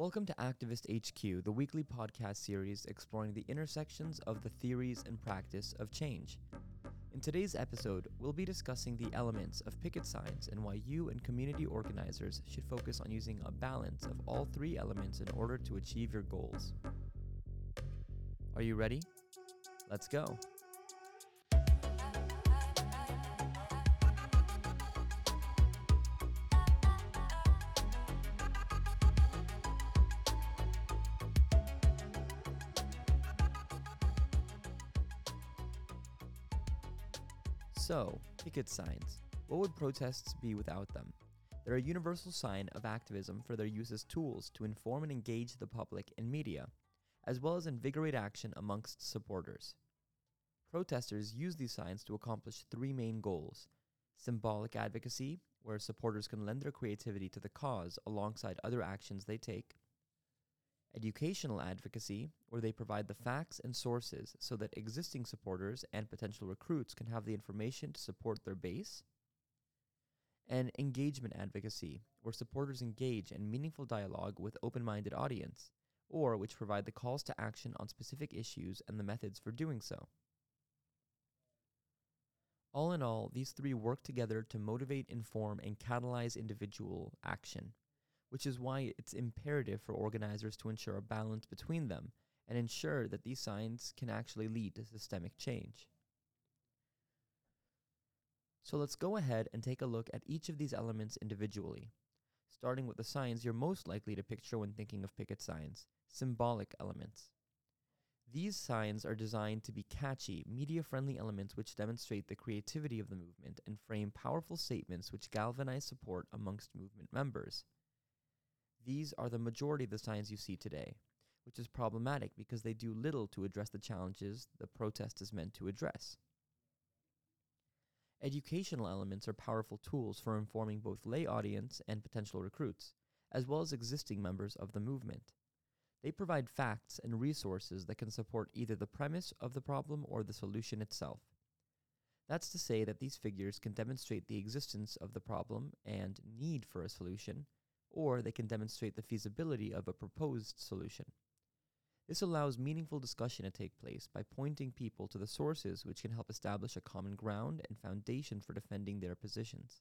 Welcome to Activist HQ, the weekly podcast series exploring the intersections of the theories and practice of change. In today's episode, we'll be discussing the elements of picket signs and why you and community organizers should focus on using a balance of all three elements in order to achieve your goals. Are you ready? Let's go. So, picket signs. What would protests be without them? They're a universal sign of activism for their use as tools to inform and engage the public and media, as well as invigorate action amongst supporters. Protesters use these signs to accomplish three main goals symbolic advocacy, where supporters can lend their creativity to the cause alongside other actions they take, educational advocacy, where they provide the facts and sources so that existing supporters and potential recruits can have the information to support their base, and engagement advocacy, where supporters engage in meaningful dialogue with open minded audience, or which provide the calls to action on specific issues and the methods for doing so. All in all, these three work together to motivate, inform, and catalyze individual action which is why it's imperative for organizers to ensure a balance between them and ensure that these signs can actually lead to systemic change. So let's go ahead and take a look at each of these elements individually, starting with the signs you're most likely to picture when thinking of picket signs symbolic elements. These signs are designed to be catchy, media friendly elements which demonstrate the creativity of the movement and frame powerful statements which galvanize support amongst movement members. These are the majority of the signs you see today, which is problematic because they do little to address the challenges the protest is meant to address. Educational elements are powerful tools for informing both lay audience and potential recruits, as well as existing members of the movement. They provide facts and resources that can support either the premise of the problem or the solution itself. That's to say that these figures can demonstrate the existence of the problem and need for a solution, or they can demonstrate the feasibility of a proposed solution. This allows meaningful discussion to take place by pointing people to the sources which can help establish a common ground and foundation for defending their positions.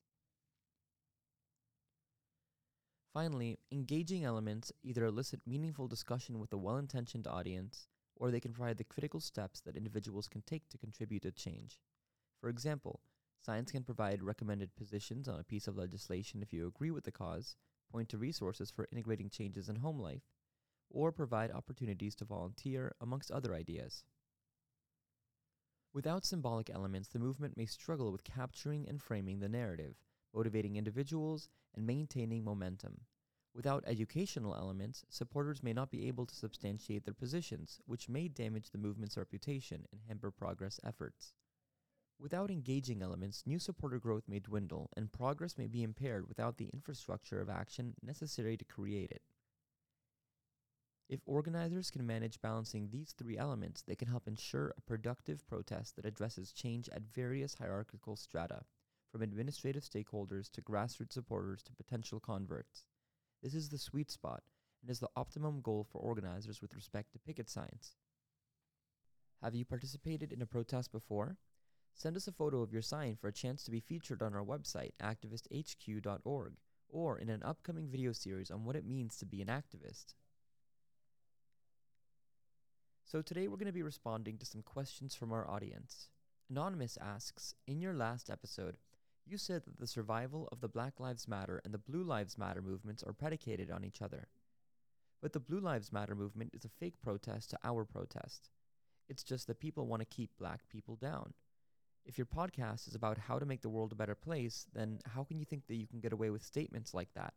Finally, engaging elements either elicit meaningful discussion with a well intentioned audience, or they can provide the critical steps that individuals can take to contribute to change. For example, science can provide recommended positions on a piece of legislation if you agree with the cause, point to resources for integrating changes in home life, or provide opportunities to volunteer, amongst other ideas. Without symbolic elements, the movement may struggle with capturing and framing the narrative, motivating individuals, and maintaining momentum. Without educational elements, supporters may not be able to substantiate their positions, which may damage the movement's reputation and hamper progress efforts. Without engaging elements, new supporter growth may dwindle, and progress may be impaired without the infrastructure of action necessary to create it. If organizers can manage balancing these three elements, they can help ensure a productive protest that addresses change at various hierarchical strata, from administrative stakeholders to grassroots supporters to potential converts. This is the sweet spot and is the optimum goal for organizers with respect to picket signs. Have you participated in a protest before? Send us a photo of your sign for a chance to be featured on our website, activisthq.org, or in an upcoming video series on what it means to be an activist. So, today we're going to be responding to some questions from our audience. Anonymous asks In your last episode, you said that the survival of the Black Lives Matter and the Blue Lives Matter movements are predicated on each other. But the Blue Lives Matter movement is a fake protest to our protest. It's just that people want to keep black people down. If your podcast is about how to make the world a better place, then how can you think that you can get away with statements like that?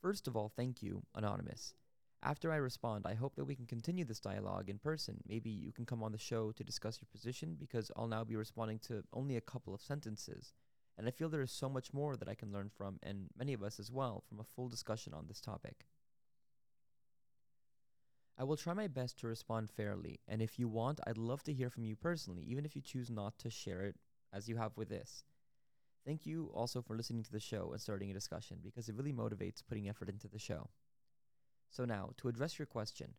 First of all, thank you, Anonymous. After I respond, I hope that we can continue this dialogue in person. Maybe you can come on the show to discuss your position because I'll now be responding to only a couple of sentences. And I feel there is so much more that I can learn from, and many of us as well, from a full discussion on this topic. I will try my best to respond fairly, and if you want, I'd love to hear from you personally, even if you choose not to share it as you have with this. Thank you also for listening to the show and starting a discussion because it really motivates putting effort into the show. So, now, to address your question,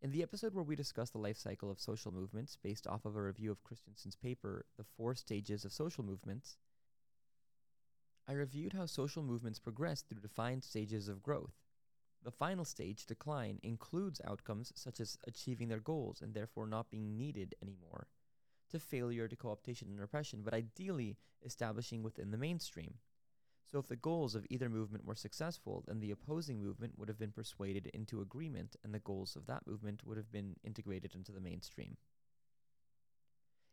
in the episode where we discussed the life cycle of social movements based off of a review of Christiansen's paper, The Four Stages of Social Movements, I reviewed how social movements progress through defined stages of growth. The final stage, decline, includes outcomes such as achieving their goals and therefore not being needed anymore, to failure to co-optation and repression, but ideally establishing within the mainstream. So, if the goals of either movement were successful, then the opposing movement would have been persuaded into agreement, and the goals of that movement would have been integrated into the mainstream.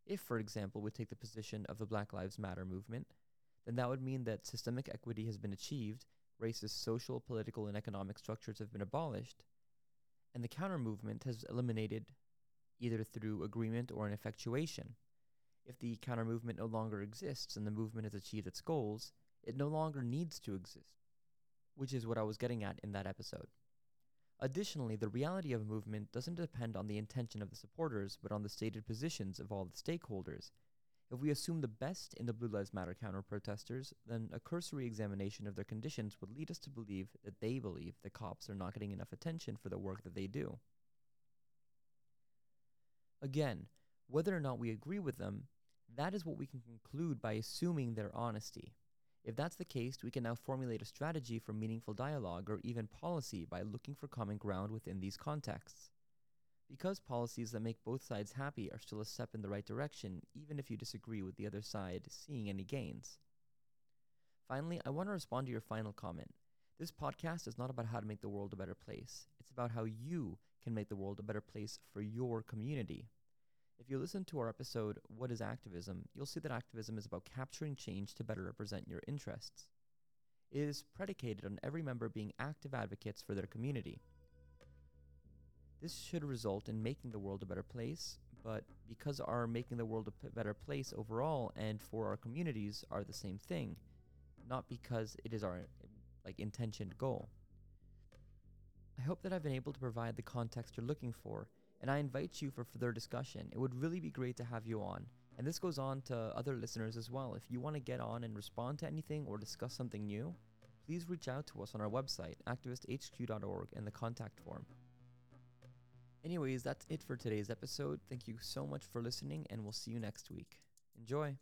If, for example, we take the position of the Black Lives Matter movement, then that would mean that systemic equity has been achieved, racist social, political, and economic structures have been abolished, and the counter movement has eliminated either through agreement or an effectuation. If the counter movement no longer exists and the movement has achieved its goals, it no longer needs to exist, which is what I was getting at in that episode. Additionally, the reality of a movement doesn't depend on the intention of the supporters, but on the stated positions of all the stakeholders. If we assume the best in the Blue Lives Matter counter protesters, then a cursory examination of their conditions would lead us to believe that they believe the cops are not getting enough attention for the work that they do. Again, whether or not we agree with them, that is what we can conclude by assuming their honesty. If that's the case, we can now formulate a strategy for meaningful dialogue or even policy by looking for common ground within these contexts. Because policies that make both sides happy are still a step in the right direction, even if you disagree with the other side seeing any gains. Finally, I want to respond to your final comment. This podcast is not about how to make the world a better place, it's about how you can make the world a better place for your community. If you listen to our episode, What is Activism? you'll see that activism is about capturing change to better represent your interests. It is predicated on every member being active advocates for their community. This should result in making the world a better place, but because our making the world a better place overall and for our communities are the same thing, not because it is our like intentioned goal. I hope that I've been able to provide the context you're looking for and I invite you for further discussion. It would really be great to have you on. And this goes on to other listeners as well. If you want to get on and respond to anything or discuss something new, please reach out to us on our website, activisthq.org, in the contact form. Anyways, that's it for today's episode. Thank you so much for listening, and we'll see you next week. Enjoy!